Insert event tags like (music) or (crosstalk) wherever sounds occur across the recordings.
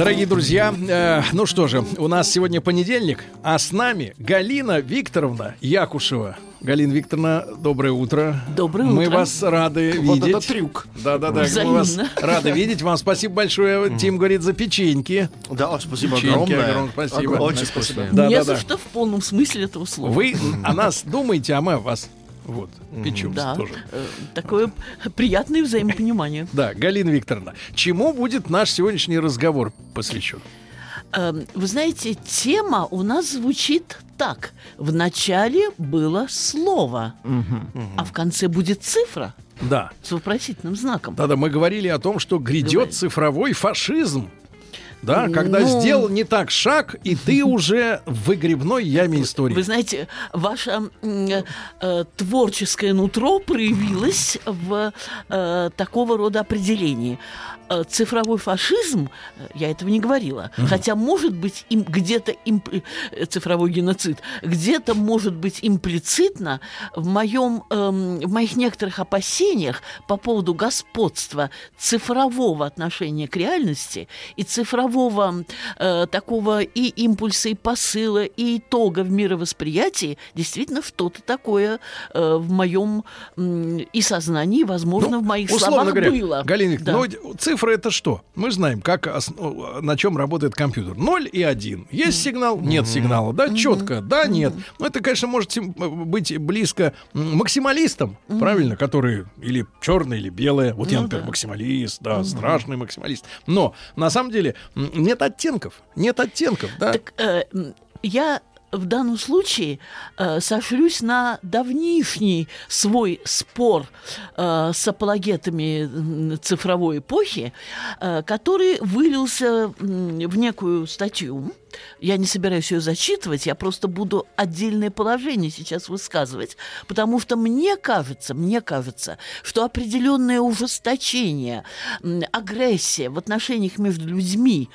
Дорогие друзья, э, ну что же, у нас сегодня понедельник, а с нами Галина Викторовна Якушева. Галина Викторовна, доброе утро. Доброе Мы утро. вас рады Вот видеть. это трюк. Да-да-да, мы вас рады видеть. Вам спасибо большое. Тим говорит за печеньки. Да, спасибо Печеньки, огромное. огромное спасибо. Очень спасибо. Да, Не да, за да. что в полном смысле этого слова. Вы о нас думаете, а мы о вас вот печемся да, тоже. э, такое приятное взаимопонимание. Да, Галина Викторовна, чему будет наш сегодняшний разговор посвящен? Эм, Вы знаете, тема у нас звучит так. В начале было слово, а в конце будет цифра Да. с вопросительным знаком. Да-да, мы говорили о том, что грядет Говорили. цифровой фашизм. Да, когда Ну. сделал не так шаг, и ты (laughs) уже в выгребной яме истории. Вы знаете, ваше э, э, творческое нутро проявилось в э, такого рода определении. Э, цифровой фашизм, э, я этого не говорила, хотя может быть им где-то имп- э, цифровой геноцид, где-то может быть имплицитно в моем эм, в моих некоторых опасениях по поводу господства цифрового отношения к реальности и цифрового э, такого и импульса, и посыла, и итога в мировосприятии действительно что-то такое э, в моем м, и сознании, возможно, Ну, в моих словах говоря, было. Галина Да. Ну, цифры это что? Мы знаем, как ос- ну, на чем работает компьютер. 0 и 1. Есть сигнал, нет сигнала. Да, четко, да, нет. Ну, это, конечно, может сим- быть близко максималистам, правильно, которые или черное, или белое. Вот я, Ну например, максималист, да, страшный максималист. Но на самом деле нет оттенков. Нет оттенков, да. Так э, я в данном случае э, сошлюсь на давнишний свой спор э, с апологетами цифровой эпохи, э, который вылился в некую статью. Я не собираюсь ее зачитывать, я просто буду отдельное положение сейчас высказывать, потому что мне кажется, мне кажется, что определенное ужесточение, агрессия в отношениях между людьми,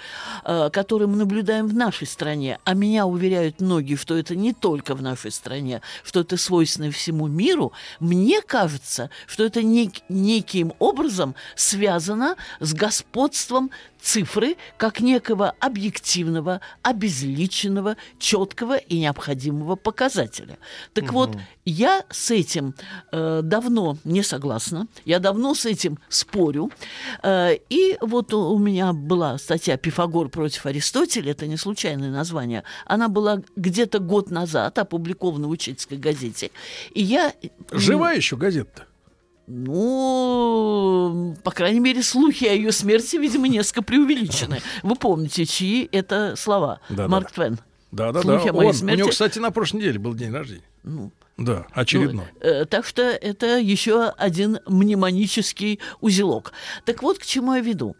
э, которые мы наблюдаем в нашей стране, а меня уверяют многие, что это не только в нашей стране, что это свойственно всему миру, мне кажется, что это нек- неким образом связано с господством цифры как некого объективного, обезличенного, четкого и необходимого показателя. Так вот, я с этим э, давно не согласна, я давно с этим спорю. Э, и вот у, у меня была статья «Пифагор против Аристотеля», это не случайное название, она была где-то год назад опубликована в учительской газете. И я... м, Жива еще газета-то? Ну, по крайней мере, слухи о ее смерти, видимо, несколько преувеличены. Вы помните, чьи это слова? Да-да. Марк Твен. Да-да-да. Слухи о моей Он- У смерти. него, кстати, на прошлой неделе был день рождения. Ну, Да, очередной. Э, так что это еще один мнемонический узелок. Так вот, к чему я веду.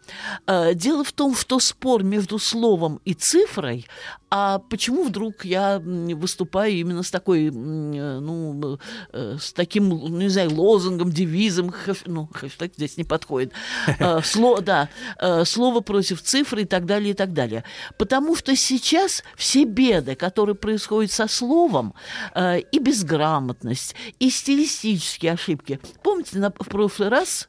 Э, дело в том, что спор между словом и цифрой, а почему вдруг я выступаю именно с такой, э, ну, э, с таким, ну, не знаю, лозунгом, девизом, хэш- ну, хэштег здесь не подходит. Э, (laughs) сло- да, э, слово против цифры и так далее, и так далее. Потому что сейчас все беды, которые происходят со словом, и безграмотность, и стилистические ошибки. Помните, на, в прошлый раз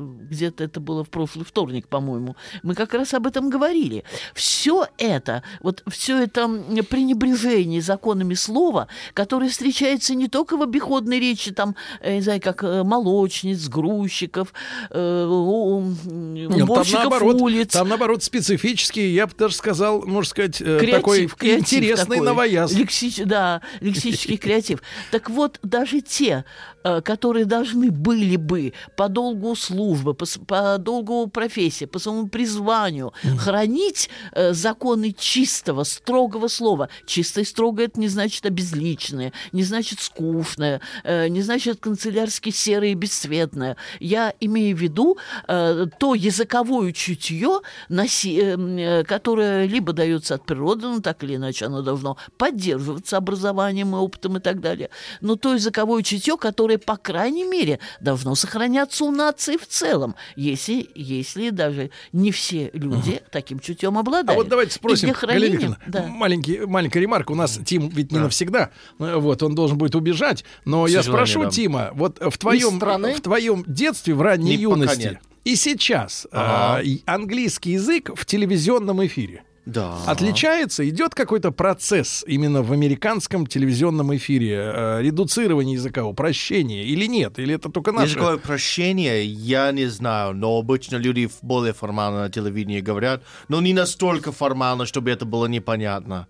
где-то это было в прошлый вторник, по-моему, мы как раз об этом говорили. Все это, вот все это пренебрежение законами слова, которое встречается не только в обиходной речи, там, э, не знаю, как э, молочниц, грузчиков, э, у- м, Нет, там уборщиков наоборот, улиц. там наоборот специфический, я бы даже сказал, можно сказать, Креатив, такой креатив интересный такой. новояз. Лексич- да, лексический креатив. Так вот, даже те, которые должны были бы по долгу службы по, по долгу профессии, по своему призванию хранить э, законы чистого, строгого слова. Чистое и строгое это не значит обезличенное, не значит скучное, э, не значит канцелярски серое и бесцветное. Я имею в виду э, то языковое чутье, носи- э, э, которое либо дается от природы, ну так или иначе оно должно поддерживаться образованием и опытом и так далее, но то языковое чутье, которое, по крайней мере, должно сохраняться у нации в целом, если, если даже не все люди таким чутьем А обладают. вот давайте спросим, Галина да. маленький, маленькая ремарка. У нас Тим ведь не навсегда. Э, Вот, он должен будет убежать. Но К я спрошу, да. Тима, вот в твоем, в твоем детстве, в ранней Не, юности и сейчас Ага. а, и английский язык в телевизионном эфире Да. отличается? Идет какой-то процесс именно в американском телевизионном эфире? э, редуцирование языка, упрощение или нет? Или это только наше? Языковое прощение, я не знаю, но обычно люди более формально на телевидении говорят, но не настолько формально, чтобы это было непонятно.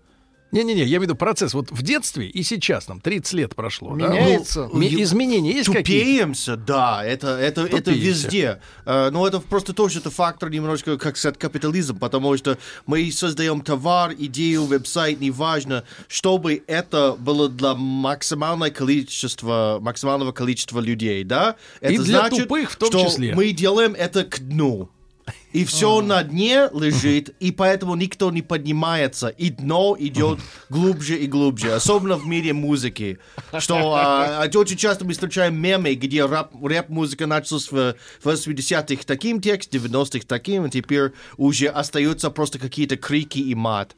Не-не-не, я имею в виду процесс вот в детстве и сейчас, там, 30 лет прошло. да? Меняется. Ну, ми- изменения есть какие-то? Тупеемся, да, это, это, это везде. Э, но это просто тоже это фактор немножко, как сказать, капитализм, потому что мы создаем товар, идею, веб-сайт, неважно, чтобы это было для максимального количества, максимального количества людей, да? Это И для значит, тупых в том что числе. мы делаем это к дну. И все на дне лежит, и поэтому никто не поднимается, и дно идет глубже и глубже, особенно в мире музыки. Что а, а, очень часто мы встречаем мемы, где рэп, рэп-музыка началась в 80-х таким текст, 90-х таким, и теперь уже остаются просто какие-то крики и мат.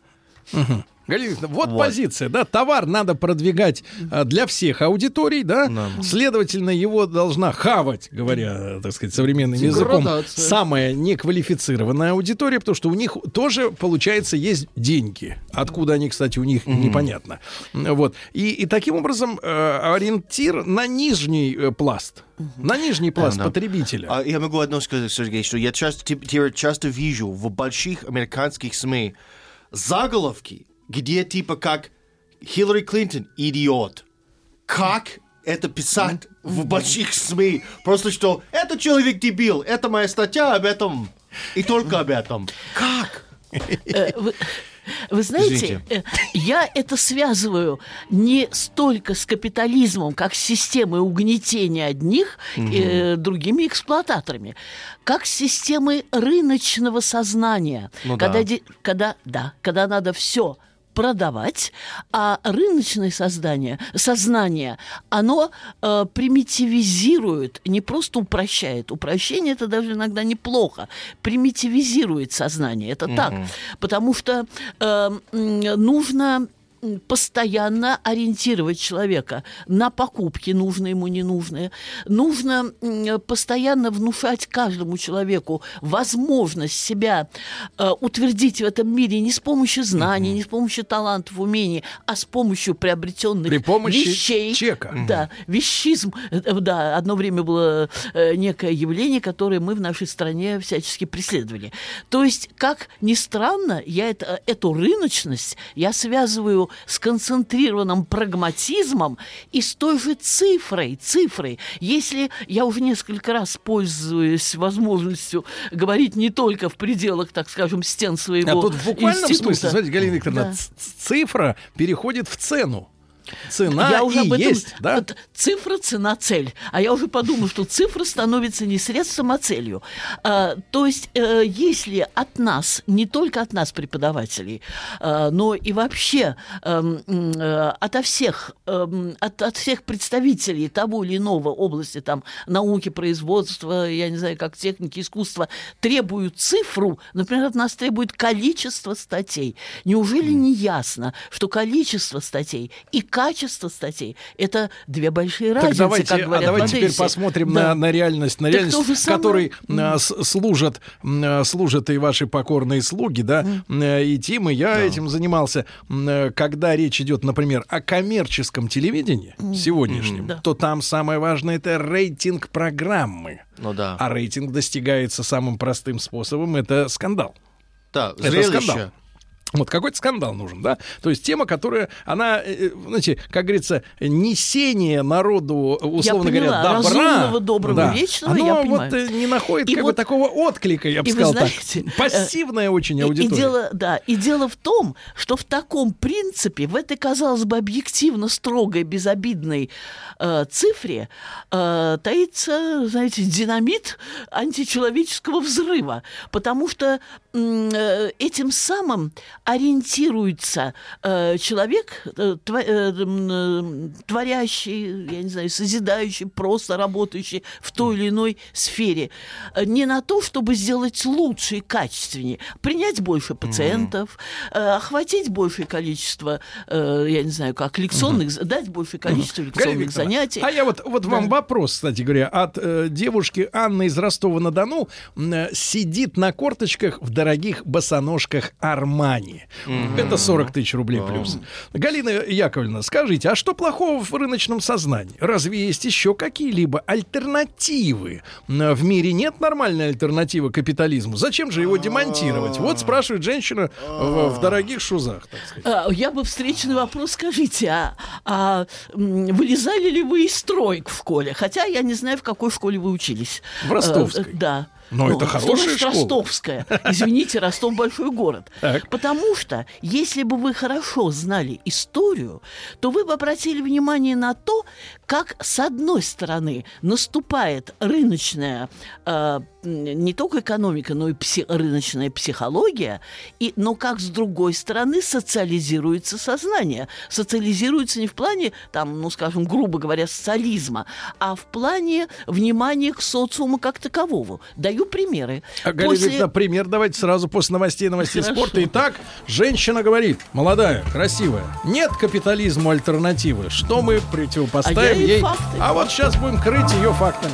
Галина вот, Вот. позиция, да, товар надо продвигать а, для всех аудиторий, да, следовательно, его должна хавать, говоря, так сказать, современным языком, Деградация. самая неквалифицированная аудитория, потому что у них тоже, получается, есть деньги, откуда они, кстати, у них непонятно, вот, и, и таким образом э, ориентир на нижний э, пласт, на нижний пласт Да. потребителя. А я могу одно сказать, Сергей, что я часто, теперь часто вижу в больших американских СМИ заголовки, где типа как Хиллари Клинтон идиот. Как это писать в больших СМИ? Просто что это человек дебил, это моя статья об этом и только об этом. Как? Э, Вы, знаете, Извините. э, я это связываю не столько с капитализмом, как с системой угнетения одних э, другими эксплуататорами, как с системой рыночного сознания, Ну когда, да. де- когда, да, когда надо все продавать, а рыночное создание, сознание, оно э, примитивизирует, не просто упрощает. Упрощение это даже иногда неплохо. Примитивизирует сознание. Это так. Потому что э, нужно постоянно ориентировать человека на покупки, нужные ему, ненужные. Нужно постоянно внушать каждому человеку возможность себя э, утвердить в этом мире не с помощью знаний, не с помощью талантов, умений, а с помощью приобретенных При помощи вещей. чека. Да, вещизм. э, э, Да, одно время было э, некое явление, которое мы в нашей стране всячески преследовали. То есть, как ни странно, я это, эту рыночность я связываю с концентрированным прагматизмом и с той же цифрой, цифрой. Если я уже несколько раз пользуюсь возможностью говорить не только в пределах, так скажем, стен своего А тут в буквальном института. смысле, смотрите, Галина Викторовна, Да. цифра переходит в цену. Цена я уже и об этом... есть, да? вот цифра, цена, цель. А я уже подумал, что цифра становится не средством, а целью. А, то есть, э, если от нас, не только от нас, преподавателей, а, но и вообще м, э, ото всех, эм, от, от всех представителей того или иного области, там, науки, производства, я не знаю, как техники, искусства, требуют цифру, например, от нас требует количество статей. Неужели не ясно, что количество статей и качество статей – это две большие Так разницы, давайте, как а говорят давайте в теперь посмотрим Да. на, на реальность, на Так реальность, самое. которой а, с- служат, а, служат и ваши покорные слуги, да, э, и Тим, и я этим занимался. Когда речь идет, например, о коммерческом телевидении сегодняшнем, Да. то там самое важное это рейтинг программы. Ну да. А рейтинг достигается самым простым способом это скандал. Да, Это зрелище. скандал. Вот какой-то скандал нужен, да? То есть тема, которая, она, э, знаете, как говорится, несение народу, условно я поняла, говоря, добра. разумного, доброго, да, вечного, оно я вот понимаю. э, не находит И как бы вот- такого отклика, я бы и вы сказал знаете, так. Пассивная очень И- И, аудитория. дело, да, и дело в том, что в таком принципе, в этой, казалось бы, объективно строгой, безобидной э, цифре э, таится, знаете, динамит античеловеческого взрыва. Потому что э, этим самым ориентируется э, человек, э, э, э, творящий, я не знаю, созидающий, просто работающий в той или иной сфере, э, не на то, чтобы сделать лучше и качественнее, принять больше пациентов, э, охватить большее количество, э, я не знаю, как лекционных, з- дать большее количество лекционных занятий. А я вот, вот вам Да. вопрос, кстати говоря, от э, девушки Анны из Ростова-на-Дону э, сидит на корточках в дорогих босоножках Армани. Это 40 тысяч рублей плюс. Галина Яковлевна, скажите, а что плохого в рыночном сознании? Разве есть еще какие-либо альтернативы? В мире нет нормальной альтернативы капитализму. Зачем же его демонтировать? Вот спрашивает женщина в, в дорогих шузах. А, Я бы встречный вопрос, скажите, а, а, вылезали ли вы из строек в школе? Хотя я не знаю, в какой школе вы учились. В ростовской. Э, э, Да. Но это что хорошая школа. Ростовская. Извините, Ростов большой город. Так. Потому что, если бы вы хорошо знали историю, то вы бы обратили внимание на то, как, с одной стороны, наступает рыночная э, не только экономика, но и пси- рыночная психология, и, но как, с другой стороны, социализируется сознание. Социализируется не в плане, там, ну, скажем, грубо говоря, социализма, а в плане внимания к социуму как таковому. Даю примеры. А, Галина После- Викторовна, пример давайте сразу после новостей новостей Хорошо. спорта. Итак, женщина говорит, молодая, красивая, нет капитализму альтернативы. Что мы противопоставим А ей? факты. А вот сейчас будем крыть ее фактами.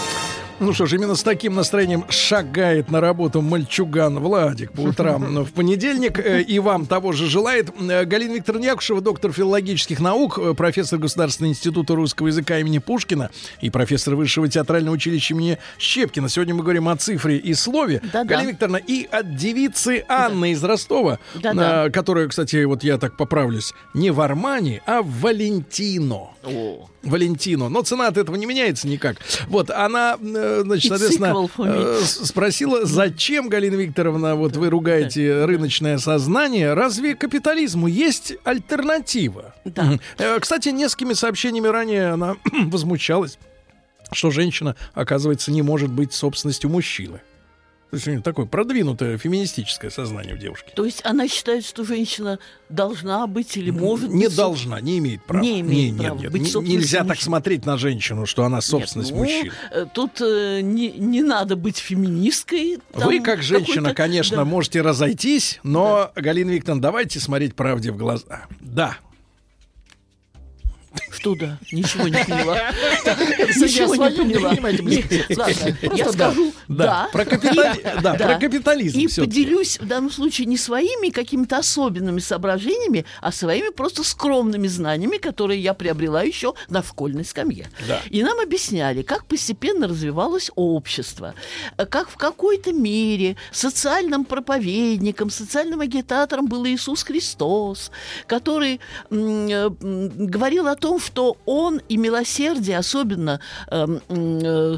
Ну что ж, именно с таким настроением шагает на работу мальчуган Владик по утрам в понедельник. Э, И вам того же желает. Э, Галина Викторовна Якушева, доктор филологических наук, э, профессор Государственного института русского языка имени Пушкина и профессор Высшего театрального училища имени Щепкина. Сегодня мы говорим о цифре и слове. Да-да. Галина Викторовна, и от девицы Анны из Ростова, Да-да. которая, кстати, вот я так поправлюсь, не в Армани, а в Валентино. Валентино. Но цена от этого не меняется никак. Вот, она, э, значит, соответственно, э, спросила, зачем, Галина Викторовна, вот вы ругаете рыночное сознание, разве капитализму есть альтернатива? Да. Э, Кстати, несколькими сообщениями ранее она (clears throat) возмущалась, что женщина, оказывается, не может быть собственностью мужчины. То есть у нее такое продвинутое феминистическое сознание в девушке. То есть она считает, что женщина должна быть или может не быть... должна, не имеет права. Не имеет нет, права нет, быть не- собственностью нельзя так мужчины. смотреть на женщину, что она собственность Нет, ну, мужчин. э, Тут э, не, не надо быть феминисткой. там Вы, как женщина, конечно, да. можете разойтись, но, Галина Викторовна, давайте смотреть правде в глаза. Да. Что да? Ничего не поняла. (laughs) Ничего не поняла. Я скажу Да. Про капитализм И поделюсь в данном случае не своими какими-то особенными соображениями, а своими просто скромными знаниями, которые я приобрела еще на школьной скамье. И нам объясняли, как постепенно развивалось общество, э, как в какой-то мере социальным проповедником, социальным агитатором был Иисус Христос, который э, говорил о том, что Он и милосердие особенно э, э,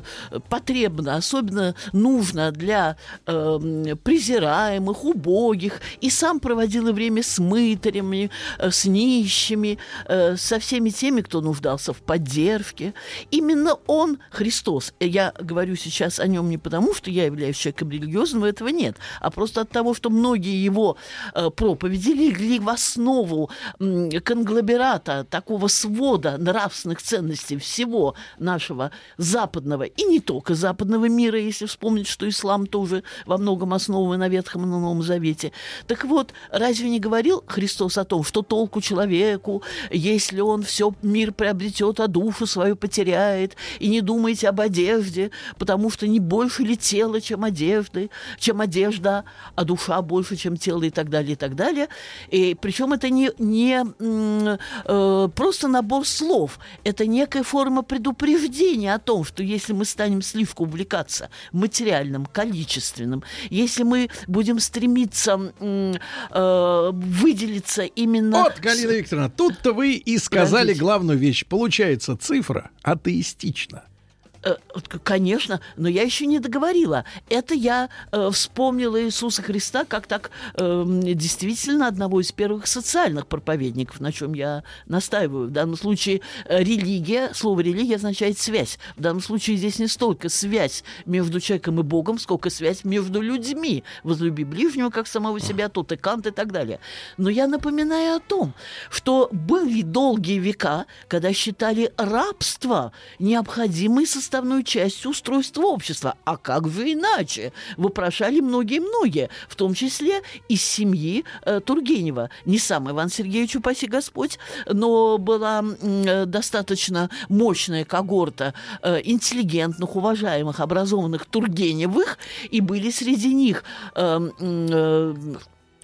потребно, особенно нужно для э, презираемых, убогих, и сам проводил и время с мытарями, э, с нищими, э, со всеми теми, кто нуждался в поддержке. Именно Он, Христос, э, я говорю сейчас о нем не потому, что я являюсь человеком религиозным, этого нет, а просто от того, что многие его э, проповеди легли в основу м, конгломерата, такого свода свода нравственных ценностей всего нашего западного и не только западного мира, если вспомнить, что ислам тоже во многом основан на Ветхом и на Новом Завете. Так вот, разве не говорил Христос о том, что толку человеку, если он все мир приобретет, а душу свою потеряет, и не думайте об одежде, потому что не больше ли тело, чем одежды, чем одежда, а душа больше, чем тело и так далее, и так далее. И причем это не, не э, просто набор слов, это некая форма предупреждения о том, что если мы станем слишком увлекаться материальным, количественным, если мы будем стремиться э, выделиться именно... Вот, Галина Викторовна, тут-то вы и сказали Подождите. главную вещь. Получается, цифра атеистична. Э, конечно, но я еще не договорила. Это я э, вспомнила Иисуса Христа как так э, действительно одного из первых социальных проповедников, на чем я настаиваю. В данном случае э, религия, слово религия означает связь. В данном случае здесь не столько связь между человеком и Богом, сколько связь между людьми. Возлюби ближнего, как самого себя, тот и кант и так далее. Но я напоминаю о том, что были долгие века, когда считали рабство необходимой состоянием составную часть устройства общества. А как же иначе? Вопрошали многие-многие, в том числе из семьи э, Тургенева. Не сам Иван Сергеевич, упаси Господь, но была э, достаточно мощная когорта э, интеллигентных, уважаемых, образованных Тургеневых, и были среди них э, э,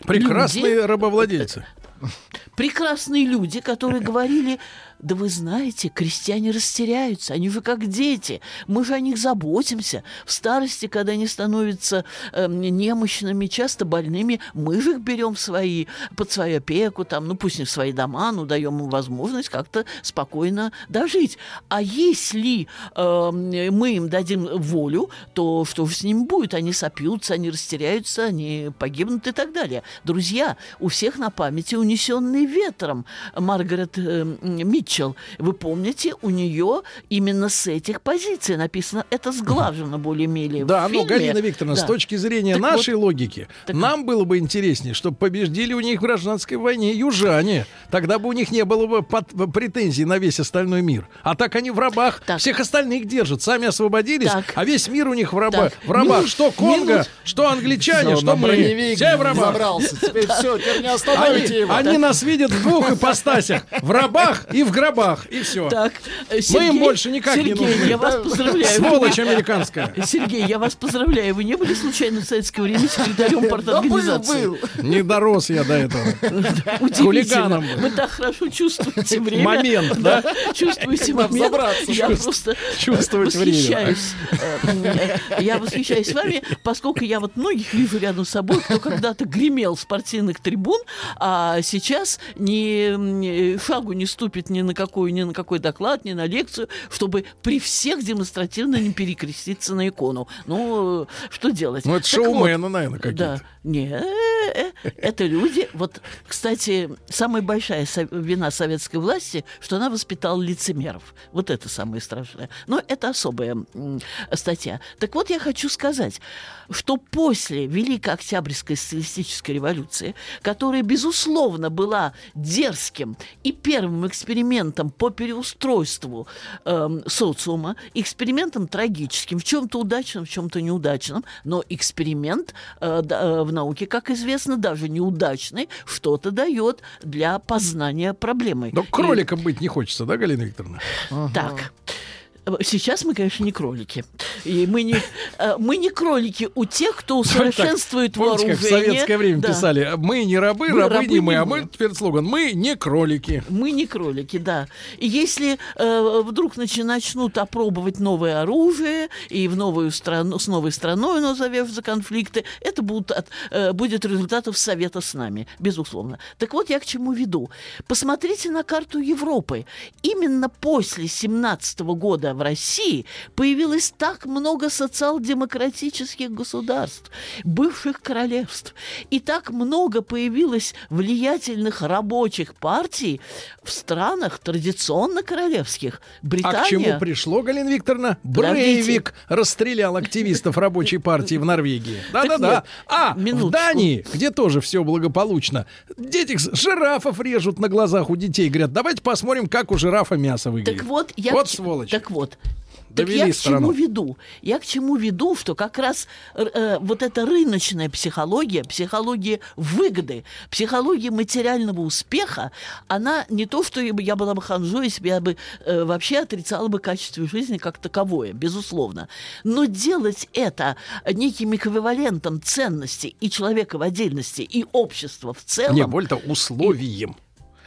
Прекрасные люди, рабовладельцы. Прекрасные люди, которые говорили да вы знаете, крестьяне растеряются, они же как дети. Мы же о них заботимся. В старости, когда они становятся э, немощными, часто больными, мы же их берем свои, под свою опеку, там, ну пусть не в свои дома, но даем им возможность как-то спокойно дожить. А если э, мы им дадим волю, то что же с ними будет? Они сопьются, они растеряются, они погибнут и так далее. Друзья, у всех на памяти унесенные ветром Маргарет э, Митч Митчелл. Вы помните, у нее именно с этих позиций написано, это сглажено более-менее Да, но, Галина Викторовна, да. с точки зрения так нашей вот, логики, так... нам было бы интереснее, чтобы побеждили у них в гражданской войне южане. Тогда бы у них не было бы под, претензий на весь остальной мир. А так они в рабах так. всех остальных держат. Сами освободились, так. а весь мир у них в, раба, в рабах. Минут, что Конго, минут. что англичане, все, что мы. Все в рабах. Забрался. Теперь все, теперь не остановите они, его. Они нас видят в двух ипостасях. В рабах и в гробах, и все. Так, Сергей, Мы им больше никак Сергей, не нужны. я вас поздравляю. Сволочь американская. Сергей, я вас поздравляю. Вы не были случайно в советское время секретарем парторганизации? Был, был. Не дорос я до этого. Удивительно. Вы так хорошо чувствуете время. Момент, да? Чувствуете момент. Я просто чувствовать восхищаюсь. Я восхищаюсь вами, поскольку я вот многих вижу рядом с собой, кто когда-то гремел спортивных трибун, а сейчас ни шагу не ступит ни на какой, ни на какой доклад, ни на лекцию, чтобы при всех демонстративно не перекреститься на икону. Ну, что делать? Ну, это шоумены, вот, наверное, какие-то. Да. Не, э, это люди. Вот, кстати, самая большая вина советской власти, что она воспитала лицемеров. Вот это самое страшное. Но это особая статья. Так вот, я хочу сказать, что после Великой Октябрьской социалистической революции, которая, безусловно, была дерзким и первым экспериментом по переустройству э, социума, экспериментом трагическим, в чем-то удачным, в чем-то неудачным, но эксперимент э, э, в науке, как известно, даже неудачный, что-то дает для познания проблемы. Но кроликом и... быть не хочется, да, Галина Викторовна? Так. Ага. Сейчас мы, конечно, не кролики. И мы не, э, мы не кролики у тех, кто усовершенствует так, вооружение. как в советское время да. писали, мы не рабы, мы рабы, рабы не мы, а мы теперь слоган, мы не кролики. Мы не кролики, да. И если э, вдруг начнут опробовать новое оружие и в новую страну, с новой страной назовешь за конфликты, это будут от, э, будет результатов совета с нами, безусловно. Так вот, я к чему веду. Посмотрите на карту Европы. Именно после 17 года в России появилось так много социал-демократических государств, бывших королевств, и так много появилось влиятельных рабочих партий в странах традиционно королевских. Британия... А к чему пришло, Галина Викторовна? Брейвик расстрелял активистов рабочей партии в Норвегии. Да-да-да. А, в минуточку. Дании, где тоже все благополучно, дети жирафов режут на глазах у детей. Говорят, давайте посмотрим, как у жирафа мясо выглядит. Так вот, я Вот сволочи. Так вот. Довели так я к страну. чему веду? Я к чему веду, что как раз р- э, вот эта рыночная психология, психология выгоды, психология материального успеха, она не то, что я бы- я была бы ханжой, если бы я бы э, вообще отрицала бы качество жизни как таковое, безусловно. Но делать это неким эквивалентом ценности и человека в отдельности, и общества в целом... Не, более того, условием.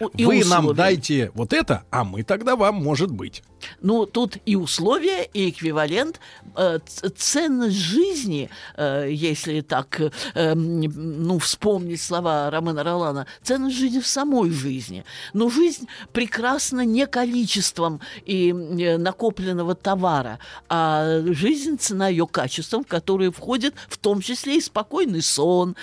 у- и Вы нам условием. дайте вот это, а мы тогда вам, может быть. Ну, тут и условия, и эквивалент. Э, ценность жизни, э, если так, э, ну, вспомнить слова Ромена Ролана, ценность жизни в самой жизни. Но жизнь прекрасна не количеством и э, накопленного товара, а жизнь цена ее качеством, в которые входит в том числе и спокойный сон,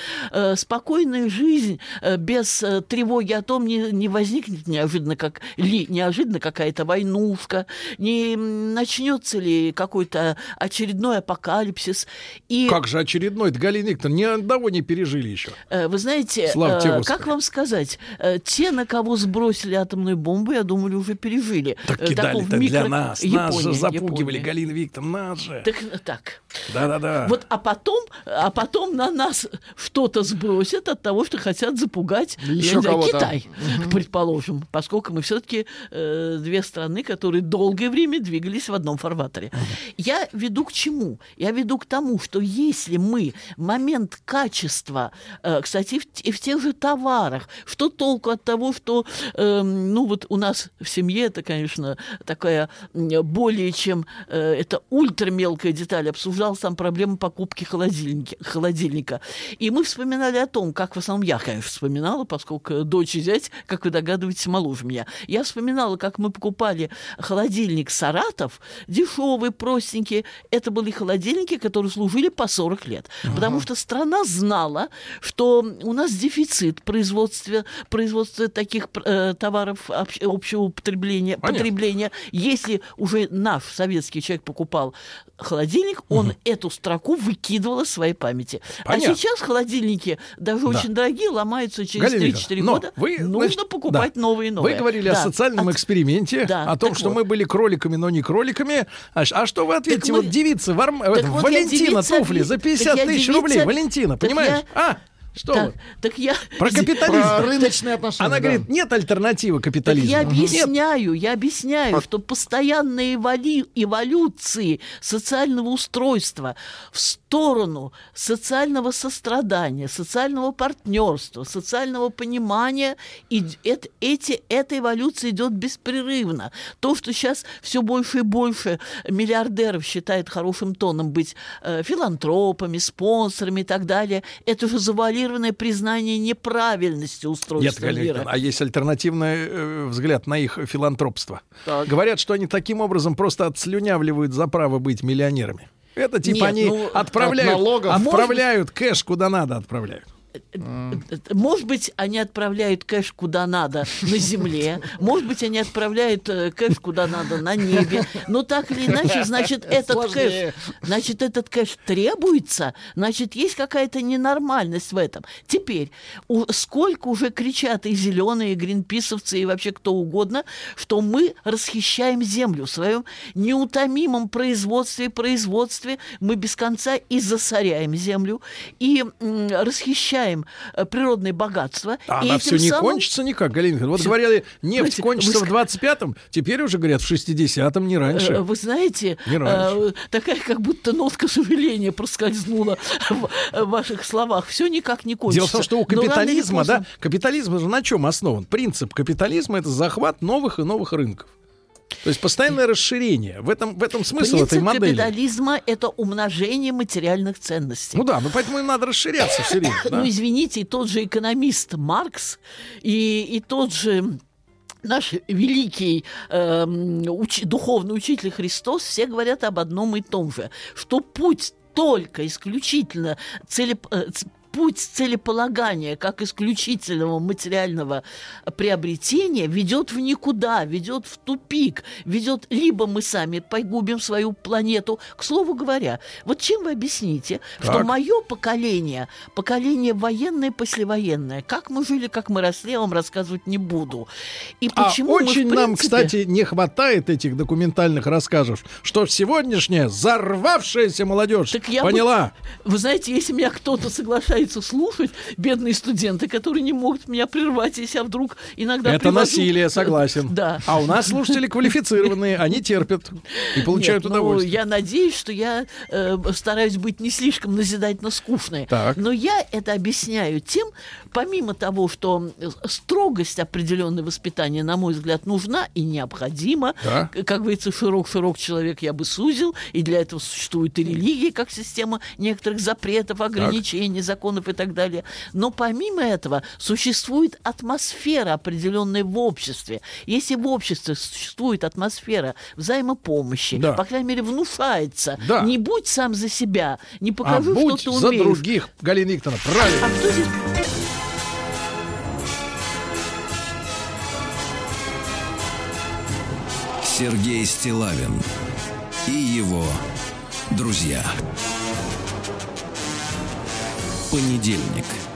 спокойная жизнь без тревоги о том, не, не возникнет неожиданно, как, ли неожиданно какая-то войнушка, не начнется ли какой-то очередной апокалипсис. И Как же очередной, Галина Викторовна, ни одного не пережили еще. Э, Вы знаете, Слава э, как вам сказать, э, те, на кого сбросили атомную бомбу, я думаю, уже пережили. Так Э, кидали-то микро- для нас. нас же Япония, запугивали, Япония. Галина Викторовна, нас же. Так, э, так. Да-да-да. Вот, а потом, а потом на нас что-то сбросят от того, что хотят запугать Еще я. Китай, предположим, поскольку мы все-таки две страны, которые долгое время двигались в одном фарватере. Я веду к чему? Я веду к тому, что если мы момент качества, э, кстати, и в, тех же товарах, что толку от того, что, эм, ну вот у нас в семье это, конечно, такая более чем э, это ультра мелкая деталь, обсуждалась там проблема покупки холодильника, холодильника. И мы вспоминали о том, как в основном я, конечно, вспоминала, поскольку дочь и зять, как вы догадываетесь, моложе меня. Я вспоминала, как мы покупали холодильник «Саратов», дешевый, простенький. Это были холодильники, которые служили по 40 лет. Потому что страна знала, что у нас дефицит производства, производства таких э, товаров общ- общего употребления, Понятно. потребления. Если уже наш советский человек покупал холодильник, он эту строку выкидывал из своей памяти. Понятно. А сейчас холодильники, даже Да. очень дорогие, ломаются через Галина 3-4 Викторовна, но года. вы, Нужно значит, покупать да. новые и новые. Вы говорили о Да. социальном От- эксперименте, Да, о том, так что вот. мы были кроликами, но не кроликами. А, а что вы ответите? мы- Вот девица, Так это, вот Валентина девица туфли за так 50 я тысяч девица рублей. Валентина, так понимаешь? я- А, что Так, вы? так я... Про (laughs) капитализм. Про рыночные отношения. Она да. говорит, нет альтернативы Так капитализму. я Нет. объясняю, я объясняю, что постоянные эволи- эволюции социального устройства в сторону социального сострадания, социального партнерства, социального понимания, и эт- эти, эта эволюция идет беспрерывно. То, что сейчас все больше и больше миллиардеров считает хорошим тоном быть э, филантропами, спонсорами и так далее, это же завуалированное признание неправильности Нет, устройства Галина мира. А есть альтернативный э, взгляд на их филантропство. Так. Говорят, что они таким образом просто отслюнявливают за право быть миллионерами. Это типа Нет, они ну, отправляют, от налогов. отправляют кэш куда надо отправляют. Может быть, они отправляют кэш куда надо на земле, может быть, они отправляют э, кэш куда надо на небе, но так или иначе, значит, (laughs) этот Сложнее. кэш, значит, этот кэш требуется, значит, есть какая-то ненормальность в этом. Теперь, у- сколько уже кричат и зеленые, и гринписовцы, и вообще кто угодно, что мы расхищаем землю в своем неутомимом производстве, производстве, мы без конца и засоряем землю, и м, расхищаем э, природные богатства. А и она все не самым- кончится никак, Галина. Вот говорили, нефть Знаете, кончится вы в 25-м, теперь уже говорят в 60-м, не Э, раньше. Вы знаете, Не раньше. э, такая как будто нотка сожаления проскользнула в ваших словах. Все никак не кончится. Дело в том, что у капитализма, да, капитализм же на чем основан? Принцип капитализма это захват новых и новых рынков. То есть постоянное расширение. В этом, в этом смысл Принцип этой модели. капитализма – это умножение материальных ценностей. Ну да, ну поэтому им надо расширяться все время. да. Ну, извините, и тот же экономист Маркс, и, и тот же наш великий эм, уч- духовный учитель Христос все говорят об одном и том же, что путь только исключительно целеп- э, путь целеполагания как исключительного материального приобретения ведет в никуда, ведет в тупик, ведет либо мы сами погубим свою планету. К слову говоря, вот чем вы объясните, что Так. мое поколение, поколение военное, послевоенное, как мы жили, как мы росли, я вам рассказывать не буду. И А почему мы, в очень нам, принципе- кстати, не хватает этих документальных рассказов, что сегодняшняя зарвавшаяся молодежь Так я бы- поняла. Вы знаете, если меня кто-то соглашается слушать, бедные студенты, которые не могут меня прервать, если я вдруг иногда Это привожу- насилие, согласен. Да. А у нас слушатели квалифицированные, они терпят и получают Нет, ну, удовольствие. я надеюсь, что я э, стараюсь быть не слишком назидательно скучной. Так. Но я это объясняю тем, помимо того, что строгость определенной воспитания, на мой взгляд, нужна и необходима. Да. Как говорится, широк-широк человек я бы сузил, и для этого существует и религия, как система некоторых запретов, ограничений, законов и так далее. Но помимо этого существует атмосфера определенная в обществе. Если в обществе существует атмосфера взаимопомощи, Да. по крайней мере, внушается, Да. не будь сам за себя, не А покажи, будь что ты за умеешь. других, Галина Викторовна, правильно. А кто здесь Сергей Стилавин и его друзья. Понедельник.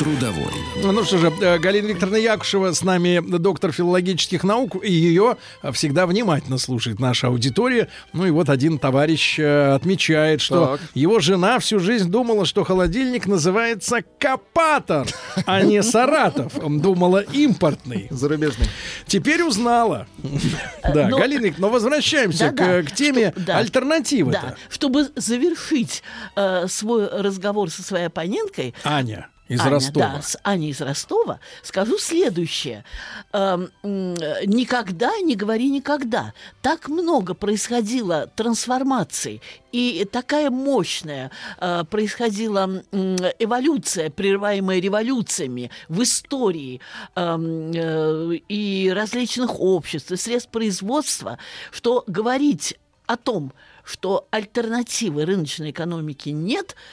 Трудовой. Ну что же, э, Галина Викторовна Якушева с нами, доктор филологических наук, и ее всегда внимательно слушает наша аудитория. Ну и вот один товарищ э, отмечает, что Так. его жена всю жизнь думала, что холодильник называется Капатор, а не Саратов. Думала импортный. Зарубежный. Теперь узнала. (laughs) Да, но- Галина но возвращаемся к, теме альтернативы-то. Да, чтобы завершить э, свой разговор со своей оппоненткой, Аня из Аня, Ростова. Да, с Аней из Ростова скажу следующее. Эм, никогда не говори никогда. Так много происходило трансформаций, и такая мощная э, происходила эволюция, прерываемая революциями в истории эм, э, и различных обществ, и средств производства, что говорить о том, что альтернативы рыночной экономики нет –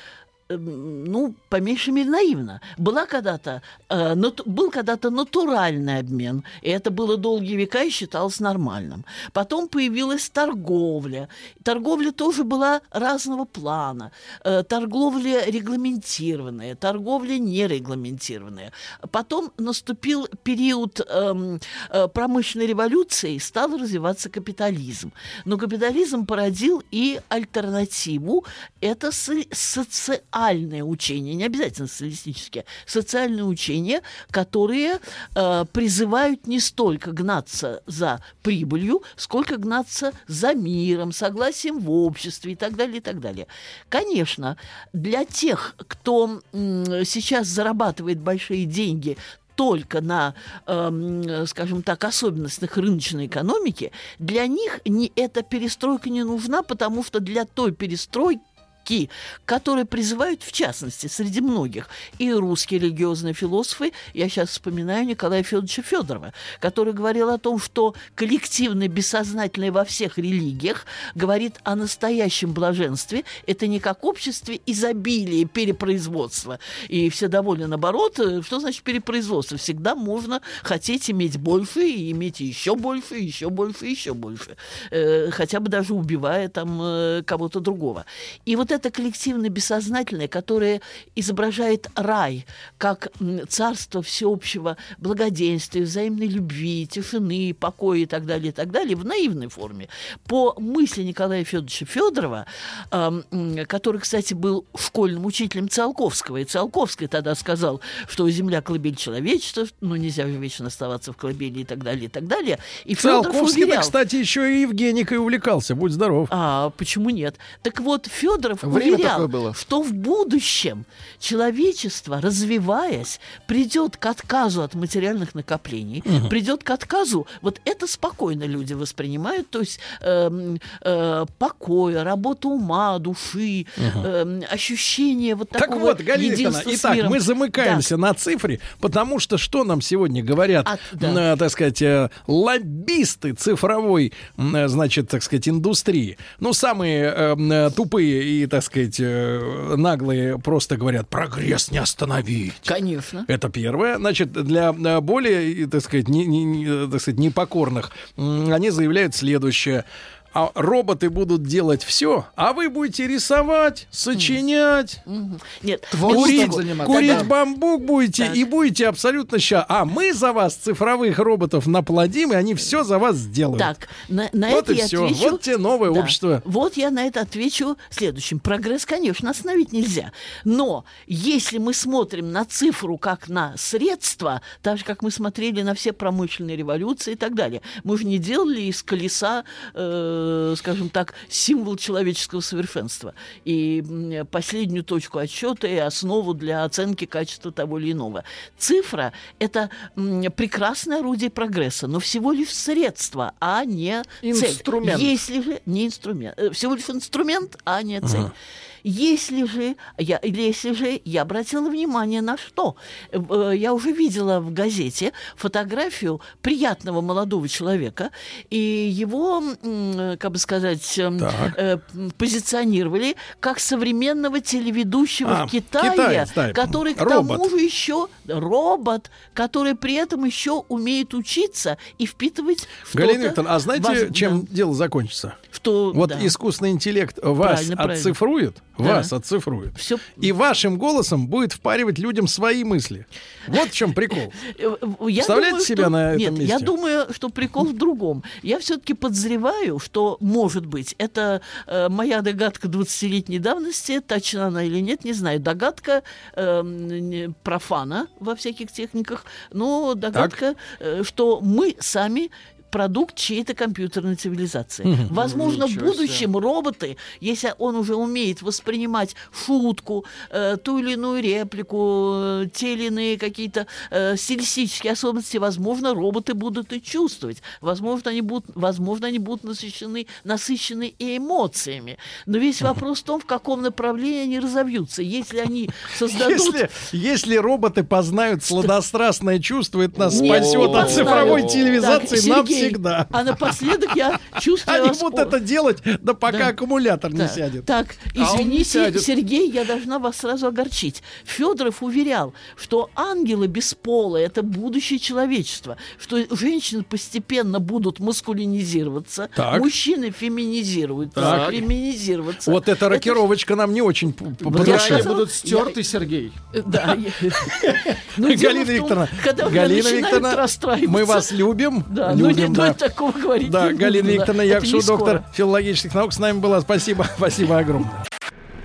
ну, по меньшей мере, наивно. Была когда-то, э, нат- был когда-то натуральный обмен, и это было долгие века и считалось нормальным. Потом появилась торговля. Торговля тоже была разного плана. Э, торговля регламентированная, торговля нерегламентированная. Потом наступил период эм, э, промышленной революции, и стал развиваться капитализм. Но капитализм породил и альтернативу. Это со- социальное учение, не обязательно социалистические, социальные учения, которые э, призывают не столько гнаться за прибылью, сколько гнаться за миром, согласием в обществе и так далее, и так далее. Конечно, для тех, кто м, сейчас зарабатывает большие деньги только на, эм, скажем так, особенностях рыночной экономики, для них не, эта перестройка не нужна, потому что для той перестройки, которые призывают, в частности, среди многих, и русские религиозные философы, я сейчас вспоминаю Николая Федоровича Федорова, который говорил о том, что коллективное бессознательное во всех религиях говорит о настоящем блаженстве. Это не как обществе изобилия, перепроизводства. И все довольны наоборот. Э, Что значит перепроизводство? Всегда можно хотеть иметь больше, и иметь еще больше, еще больше, еще больше. Э, Хотя бы даже убивая там э, кого-то другого. И вот это коллективное бессознательное, которое изображает рай как царство всеобщего благоденствия, взаимной любви, тишины, покоя и так далее, и так далее, в наивной форме. По мысли Николая Федоровича Федорова, м, который, кстати, был школьным учителем Циолковского, и Циолковский тогда сказал, что земля колыбель человечества, ну нельзя же вечно оставаться в колыбели и так далее, и так далее. И Циолковский, уверял, кстати, еще и Евгеникой увлекался. Будь здоров. а почему нет? Так вот, Федоров Время уверял, такое было. что в будущем человечество, развиваясь, придет к отказу от материальных накоплений, придет к отказу. Вот это спокойно люди воспринимают, то есть эм, э, покоя, работа ума, души, эм, ощущение вот Так такого вот, Галина единства Викторовна, с итак, миром. мы замыкаемся на цифре, потому что что нам сегодня говорят, А, да. э, так сказать, э, лоббисты цифровой, э, значит, так сказать, индустрии. Ну, самые э, м, э, тупые и, так сказать, э, наглые просто говорят, прогресс не остановить. Конечно. Это первое. Значит, для э, более, так сказать, не, не- не, э, так сказать, непокорных, они заявляют следующее. А роботы будут делать все, а вы будете рисовать, сочинять, Мгм. Нет, курить, заниматься. курить Да. бамбук будете Так. и будете абсолютно ща. А мы за вас цифровых роботов наплодим, и они все за вас сделают. Так, на, на вот это и я все. отвечу. Вот тебе новое Да. общество. Вот я на это отвечу следующим. Прогресс, конечно, остановить нельзя. Но если мы смотрим на цифру как на средство, так же, как мы смотрели на все промышленные революции и так далее, мы же не делали из колеса, э, скажем так, символ человеческого совершенства. И последнюю точку отсчета и основу для оценки качества того или иного. Цифра – это прекрасное орудие прогресса, но всего лишь средство, а не цель. Инструмент. Если же не инструмент, э, всего лишь инструмент, а не цель. Если же, я, если же я обратила внимание на что? Э, Я уже видела в газете фотографию приятного молодого человека, и его, как бы сказать, эм, Так. э, позиционировали как современного телеведущего А, в Китае, китаец, да, который к робот. тому же еще робот, который при этом еще умеет учиться и впитывать. Галина Викторовна, а знаете, важ- чем да, дело закончится? Что, Вот да. искусственный интеллект вас Правильно, правильно. оцифрует, Да. вас оцифрует. Всё- И вашим голосом будет впаривать людям свои мысли. Вот в чем прикол. (laughs) Я Представляете думаю, себя что- на этом Нет, я месте? думаю, что прикол в другом. Я все-таки подозреваю, что, может быть, это э, моя догадка 20-летней давности, точна она или нет, не знаю. Догадка э, профана во всяких техниках, но догадка, э, что мы сами продукт чьей-то компьютерной цивилизации. Возможно, в Ничего будущем роботы, если он уже умеет воспринимать шутку, э, ту или иную реплику, э, те или иные какие-то э, стилистические особенности, возможно, роботы будут и чувствовать. Возможно, они будут, возможно, они будут насыщены, насыщены и эмоциями. Но весь вопрос в том, в каком направлении они разовьются. Если они (laughs) создадут... Если, если роботы познают сладострастное чувство, это нас Нет, спасет от познают. цифровой Так, цивилизации Сергей, навсегда. А напоследок я чувствую Они вас будут это делать, да пока Да. аккумулятор не Да. сядет. Так, А не извините, сядет. Сергей, я должна вас сразу огорчить. Федоров уверял, что ангелы бесполые это будущее человечества, что женщины постепенно будут маскулинизироваться, Так. мужчины феминизируются, Так. феминизироваться. Вот эта рокировочка нам не очень п- п- по Я душе. Они сказала- будут стерты, Сергей. Да, я- (laughs) дело Галина Викторовна, Галина мы вас любим. Да, ну не любим, ну, да. такого говорить Да, не Галина. Викторовна скоро. доктор филологических наук, с нами была. Спасибо, (laughs) спасибо огромное.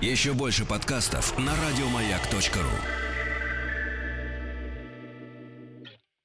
Еще больше подкастов на радиомаяк.ру.